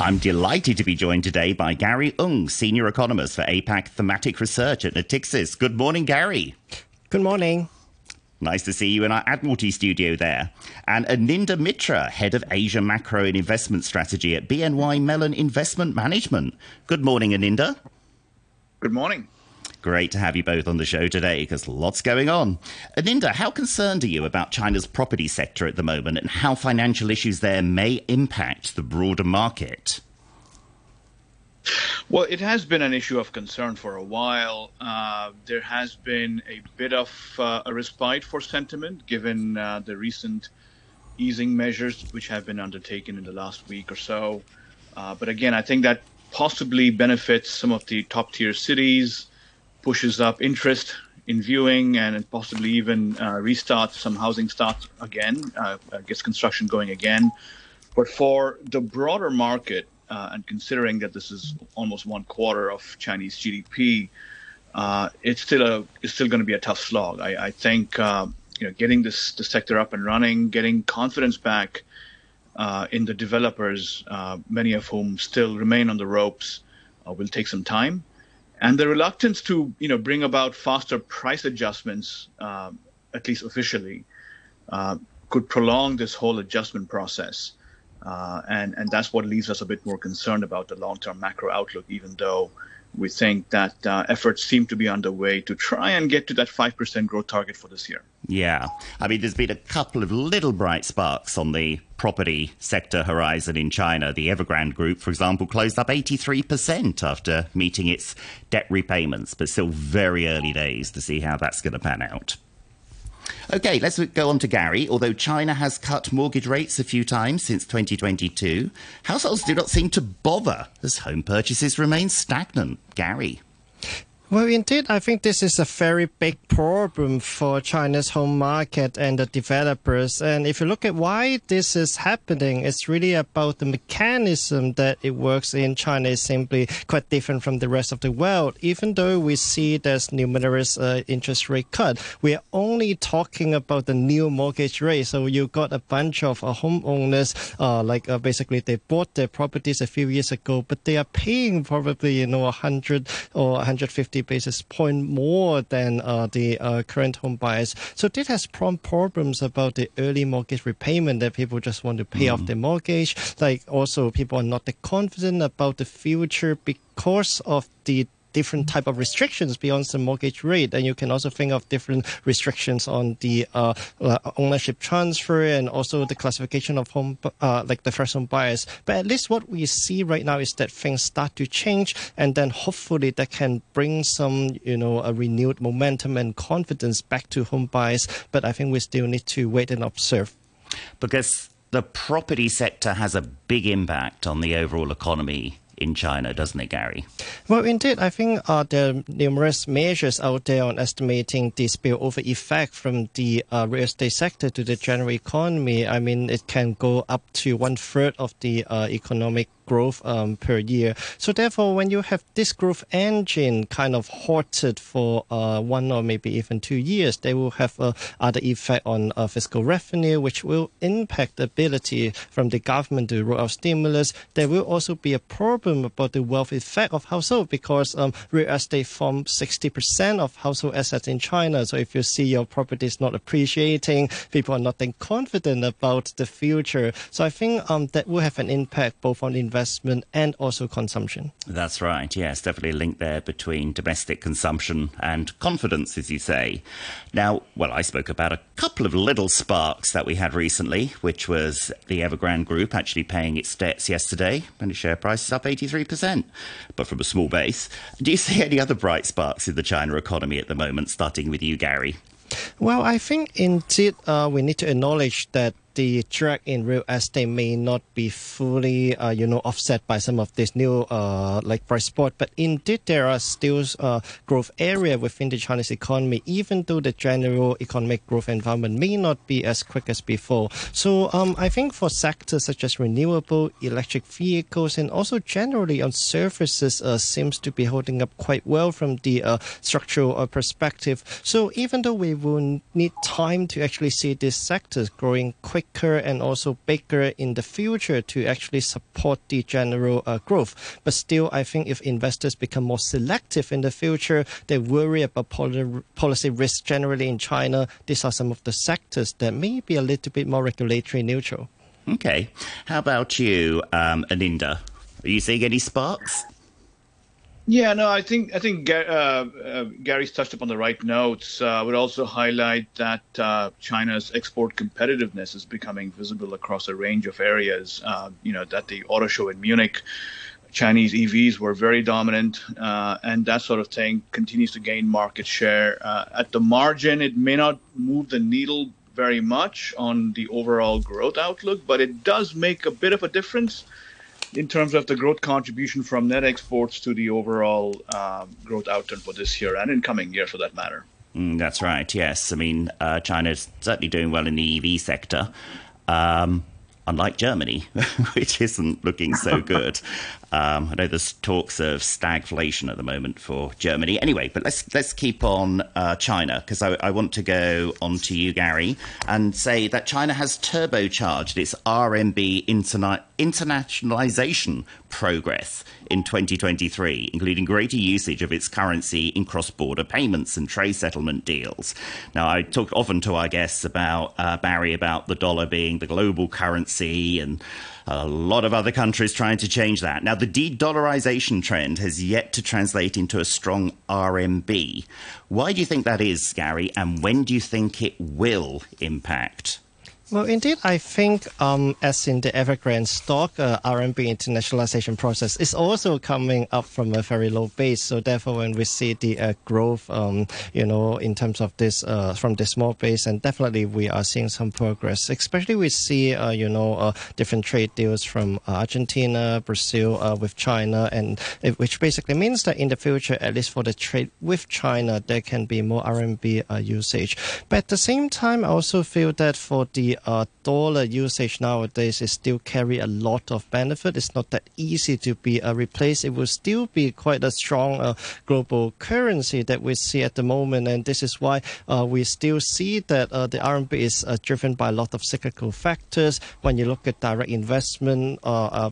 I'm delighted to be joined today by Gary Ng, Senior Economist for APAC Thematic Research at Natixis. Good morning, Gary. Good morning. Nice to see you in our Admiralty studio there. And Aninda Mitra, Head of Asia Macro and Investment Strategy at BNY Mellon Investment Management. Good morning, Aninda. Good morning. Great to have you both on the show today because lots going on. Aninda, how concerned are you about China's property sector at the moment and how financial issues there may impact the broader market? Well, it has been an issue of concern for a while. Uh, there has been a bit of uh, a respite for sentiment given uh, the recent easing measures which have been undertaken in the last week or so. Uh, but again, I think that possibly benefits some of the top tier cities, pushes up interest in viewing, and possibly even uh, restarts some housing starts again, uh, gets construction going again. But for the broader market, uh, and considering that this is almost one quarter of Chinese GDP, uh, it's still a it's still going to be a tough slog. I, I think uh, you know getting this the sector up and running, getting confidence back uh, in the developers, uh, many of whom still remain on the ropes, uh, will take some time, and the reluctance to you know bring about faster price adjustments, at least officially, could prolong this whole adjustment process. Uh, and, and that's what leaves us a bit more concerned about the long term macro outlook, even though we think that uh, efforts seem to be underway to try and get to that 5% growth target for this year. Yeah. I mean, there's been a couple of little bright sparks on the property sector horizon in China. The Evergrande Group, for example, closed up 83% after meeting its debt repayments, but still very early days to see how that's going to pan out. Okay, let's go on to Gary. Although China has cut mortgage rates a few times since 2022, households do not seem to bother as home purchases remain stagnant. Gary. Well, indeed, I think this is a very big problem for China's home market and the developers. And if you look at why this is happening, it's really about the mechanism that it works in China is simply quite different from the rest of the world. Even though we see there's numerous uh, interest rate cut, we're only talking about the new mortgage rate. So you got a bunch of uh, homeowners, uh, like uh, basically they bought their properties a few years ago, but they are paying probably, you know, 100 or 150 50 basis point more than uh, the uh, current home buyers. So this has prompt problems about the early mortgage repayment that people just want to pay mm. off their mortgage. Like also people are not that confident about the future because of the different type of restrictions beyond the mortgage rate. And you can also think of different restrictions on the uh, uh, ownership transfer and also the classification of home, uh, like the first home buyers. But at least what we see right now is that things start to change, and then hopefully that can bring some, you know, a renewed momentum and confidence back to home buyers. But I think we still need to wait and observe. Because the property sector has a big impact on the overall economy in China, doesn't it, Gary? Well, indeed, I think uh, there are numerous measures out there on estimating the spillover effect from the uh, real estate sector to the general economy. I mean, it can go up to one third of the uh, economic growth um, per year. So therefore, when you have this growth engine kind of halted for uh, one or maybe even two years, they will have uh, other effect on uh, fiscal revenue, which will impact the ability from the government to roll out stimulus. There will also be a problem about the wealth effect of household because um, real estate forms 60% of household assets in China. So if you see your property is not appreciating, people are not then confident about the future. So I think um, that will have an impact both on investment investment and also consumption. That's right. Yes, definitely a link there between domestic consumption and confidence, as you say. Now, well, I spoke about a couple of little sparks that we had recently, which was the Evergrande Group actually paying its debts yesterday, and its share price is up 83%, but from a small base. Do you see any other bright sparks in the China economy at the moment, starting with you, Gary? Well, I think indeed uh, we need to acknowledge that the drag in real estate may not be fully, uh, you know, offset by some of this new, uh, like bright spot. But indeed, there are still uh, growth area within the Chinese economy, even though the general economic growth environment may not be as quick as before. So um, I think for sectors such as renewable, electric vehicles, and also generally on services, uh, seems to be holding up quite well from the uh, structural uh, perspective. So even though we will need time to actually see these sectors growing quick quicker and also bigger in the future to actually support the general uh, growth. But still, I think if investors become more selective in the future, they worry about poli- policy risk generally in China. These are some of the sectors that may be a little bit more regulatory neutral. Okay. How about you, um, Aninda? Are you seeing any sparks? Yeah, no, I think I think uh, uh, Gary's touched upon the right notes. Uh, I would also highlight that uh, China's export competitiveness is becoming visible across a range of areas. Uh, you know, that the auto show in Munich, Chinese EVs were very dominant, and that sort of thing continues to gain market share. at the margin, it may not move the needle very much on the overall growth outlook, but it does make a bit of a difference in terms of the growth contribution from net exports to the overall um, growth outturn for this year and in coming year for that matter. Mm, that's right, yes. I mean, uh, China is certainly doing well in the EV sector. Um, unlike Germany, which isn't looking so good. Um, I know there's talks of stagflation at the moment for Germany. Anyway, but let's let's keep on uh, China because I, I, want to go on to you, Gary, and say that China has turbocharged its RMB interna- internationalization progress in 2023, including greater usage of its currency in cross-border payments and trade settlement deals. Now, I talk often to our guests about uh, Barry about the dollar being the global currency and a lot of other countries trying to change that. Now, the de dollarization trend has yet to translate into a strong RMB. Why do you think that is, Gary, and when do you think it will impact? Well, indeed, I think um, as in the Evergrande stock, uh, RMB internationalization process is also coming up from a very low base. So therefore, when we see the uh, growth, um, you know, in terms of this uh, from the small base, and definitely we are seeing some progress. Especially we see, uh, you know, uh, different trade deals from Argentina, Brazil, uh, with China, and which basically means that in the future, at least for the trade with China, there can be more RMB usage. But at the same time, I also feel that for the uh, dollar usage nowadays is still carry a lot of benefit. It's not that easy to be uh, replaced. It will still be quite a strong uh, global currency that we see at the moment, and this is why uh, we still see that uh, the RMB is uh, driven by a lot of cyclical factors. When you look at direct investment,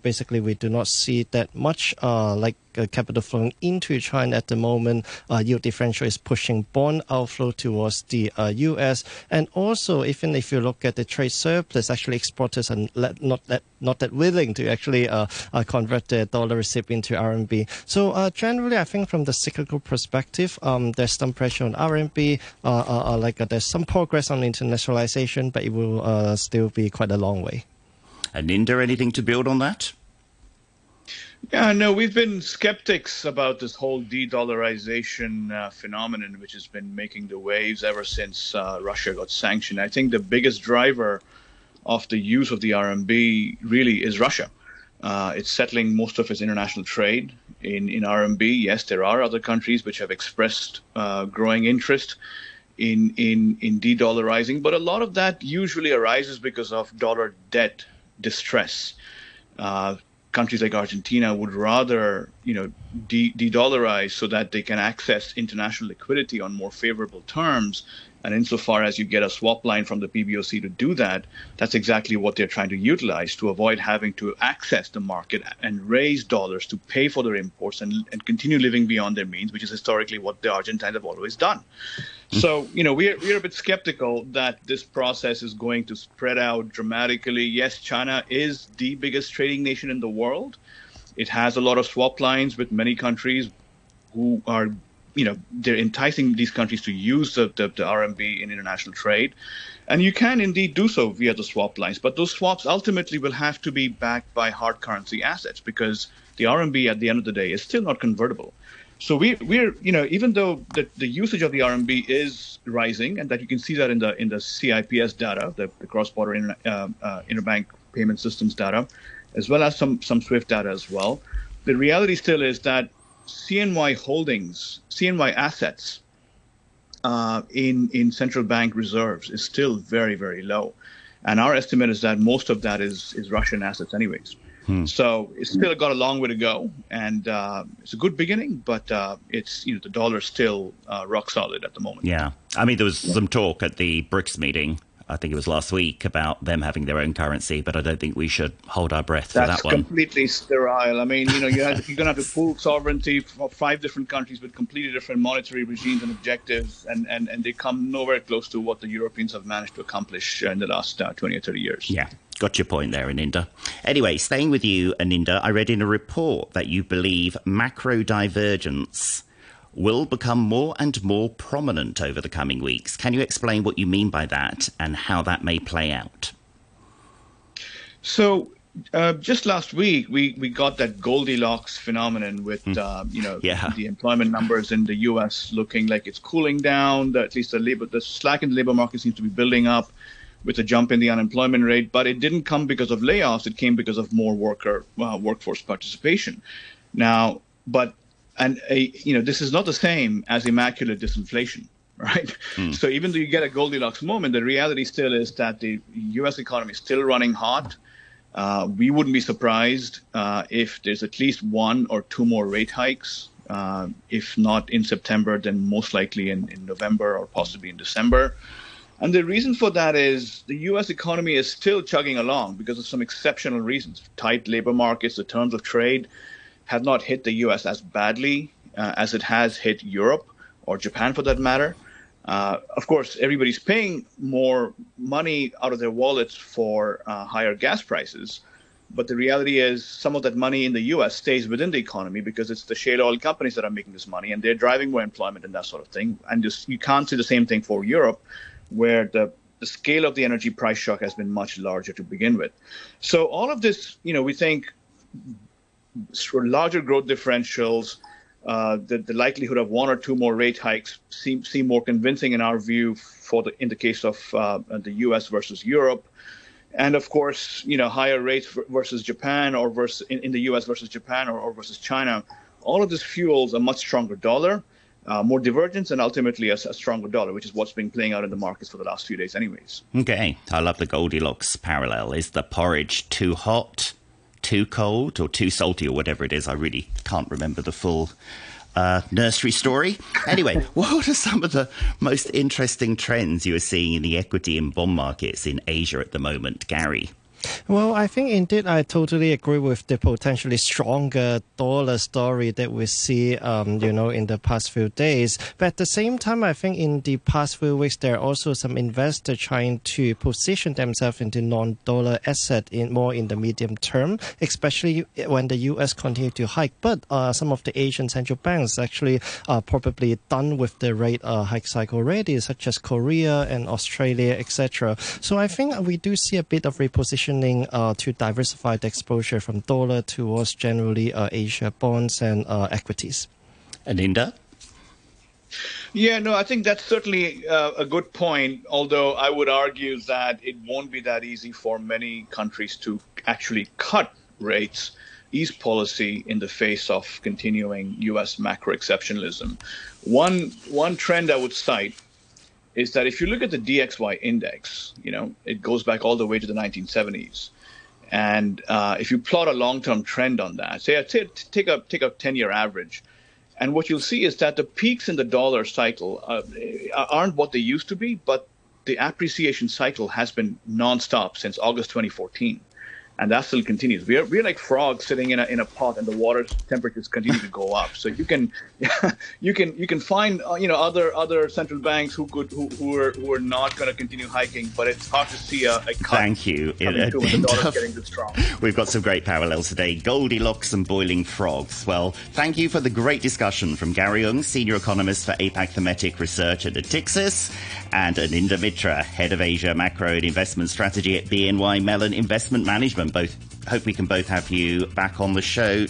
basically we do not see that much like Uh, capital flowing into China at the moment. Uh, yield differential is pushing bond outflow towards the U.S. Uh, and also, even if you look at the trade surplus, actually exporters are not that not that willing to actually uh, uh, convert their dollar receipt into RMB. So generally, I think from the cyclical perspective, um, there's some pressure on RMB. like there's some progress on internationalization, but it will still be quite a long way. Aninda, anything to build on that? Yeah, no, we've been skeptics about this whole de-dollarization uh, phenomenon, which has been making the waves ever since uh, Russia got sanctioned. I think the biggest driver of the use of the RMB really is Russia. Uh, it's settling most of its international trade in, in RMB. Yes, there are other countries which have expressed uh, growing interest in, in, in de-dollarizing, but a lot of that usually arises because of dollar debt distress. Uh, countries like Argentina would rather, you know, de- dollarize so that they can access international liquidity on more favorable terms. And insofar as you get a swap line from the PBOC to do that, that's exactly what they're trying to utilize to avoid having to access the market and raise dollars to pay for their imports and, and continue living beyond their means, which is historically what the Argentines have always done. So, you know, we're, we're a bit skeptical that this process is going to spread out dramatically. Yes, China is the biggest trading nation in the world. It has a lot of swap lines with many countries who are, you know, they're enticing these countries to use the, the, the RMB in international trade. And you can indeed do so via the swap lines, but those swaps ultimately will have to be backed by hard currency assets because the RMB at the end of the day is still not convertible. So we, we're, you know, even though the, the usage of the RMB is rising, and that you can see that in the in the CIPS data, the, the cross-border inter, uh, uh, interbank payment systems data, as well as some some SWIFT data as well. The reality still is that CNY holdings, CNY assets uh, in in central bank reserves is still very very low, and our estimate is that most of that is is Russian assets, anyways. Hmm. So it's still got a long way to go, and uh, it's a good beginning, but uh, it's you know the dollar's still uh, rock solid at the moment. Yeah, I mean there was some talk at the BRICS meeting I think it was last week, about them having their own currency, but I don't think we should hold our breath for That's that one. completely sterile. I mean, you know, you have, you're going to have to pool sovereignty for five different countries with completely different monetary regimes and objectives, and, and, and they come nowhere close to what the Europeans have managed to accomplish in the last uh, 20 or 30 years. Yeah, got your point there, Aninda. Anyway, staying with you, Aninda, I read in a report that you believe macro divergence will become more and more prominent over the coming weeks. Can you explain what you mean by that and how that may play out? So, uh, just last week, we, we got that Goldilocks phenomenon with uh, you know Yeah. the employment numbers in the U.S. looking like it's cooling down. The, at least the labor the slack in the labor market seems to be building up with a jump in the unemployment rate. But it didn't come because of layoffs; it came because of more worker uh, workforce participation. Now, but and a, you know this is not the same as immaculate disinflation right so even though you get a goldilocks moment the reality still is that the us economy is still running hot uh, we wouldn't be surprised uh, if there's at least one or two more rate hikes uh, if not in september then most likely in, in november or possibly in december and the reason for that is the US economy is still chugging along because of some exceptional reasons. Tight labor markets, the terms of trade have not hit the US as badly uh, as it has hit Europe or Japan for that matter. Uh, of course, everybody's paying more money out of their wallets for uh, higher gas prices. But the reality is, some of that money in the U.S. stays within the economy because it's the shale oil companies that are making this money, and they're driving more employment and that sort of thing. And just you can't say the same thing for Europe, where the the scale of the energy price shock has been much larger to begin with. So all of this, you know, we think sort of larger growth differentials, uh, the, the likelihood of one or two more rate hikes seem seem more convincing in our view for the in the case of uh, the U.S. versus Europe, and of course, you know, higher rates versus Japan or versus in, in the U.S. versus Japan or, or versus China. All of this fuels a much stronger dollar. Uh, more divergence and ultimately a, a stronger dollar, which is what's been playing out in the markets for the last few days, anyways. Okay, I love the Goldilocks parallel. Is the porridge too hot, too cold, or too salty, or whatever it is? I really can't remember the full uh, nursery story. Anyway, what are some of the most interesting trends you are seeing in the equity and bond markets in Asia at the moment, Gary? Well, I think indeed I totally agree with the potentially stronger dollar story that we see, um, you know, in the past few days. But at the same time, I think in the past few weeks there are also some investors trying to position themselves into non-dollar asset in more in the medium term, especially when the U.S. continue to hike. But uh, some of the Asian central banks actually are probably done with the rate uh, hike cycle already, such as Korea and Australia, etc. So I think we do see a bit of repositioning uh, to diversify the exposure from dollar towards generally uh, Asia bonds and uh, equities. Aninda? Yeah, no, I think that's certainly uh, a good point. Although I would argue that it won't be that easy for many countries to actually cut rates, ease policy in the face of continuing U.S. macro exceptionalism. One one trend I would cite is that if you look at the DXY index, you know, it goes back all the way to the 1970s. And uh, if you plot a long-term trend on that, say, say take a take a 10-year average, and what you'll see is that the peaks in the dollar cycle uh, aren't what they used to be, but the appreciation cycle has been nonstop since August 2014. And that still continues. We're, we're like frogs sitting in a, in a pot, and the water temperatures continue to go up. So you can you can you can find uh, you know other other central banks who could who, who are who are not going to continue hiking, but it's hard to see a, a cut. Thank you. coming through when the dollar's getting this strong. We've got some great parallels today. Goldilocks and boiling frogs. Well, thank you for the great discussion from Gary Ng, Senior Economist for APAC Thematic Research at Natixis, and Aninda Mitra, Head of Asia Macro and Investment Strategy at BNY Mellon Investment Management. Both hope we can both have you back on the show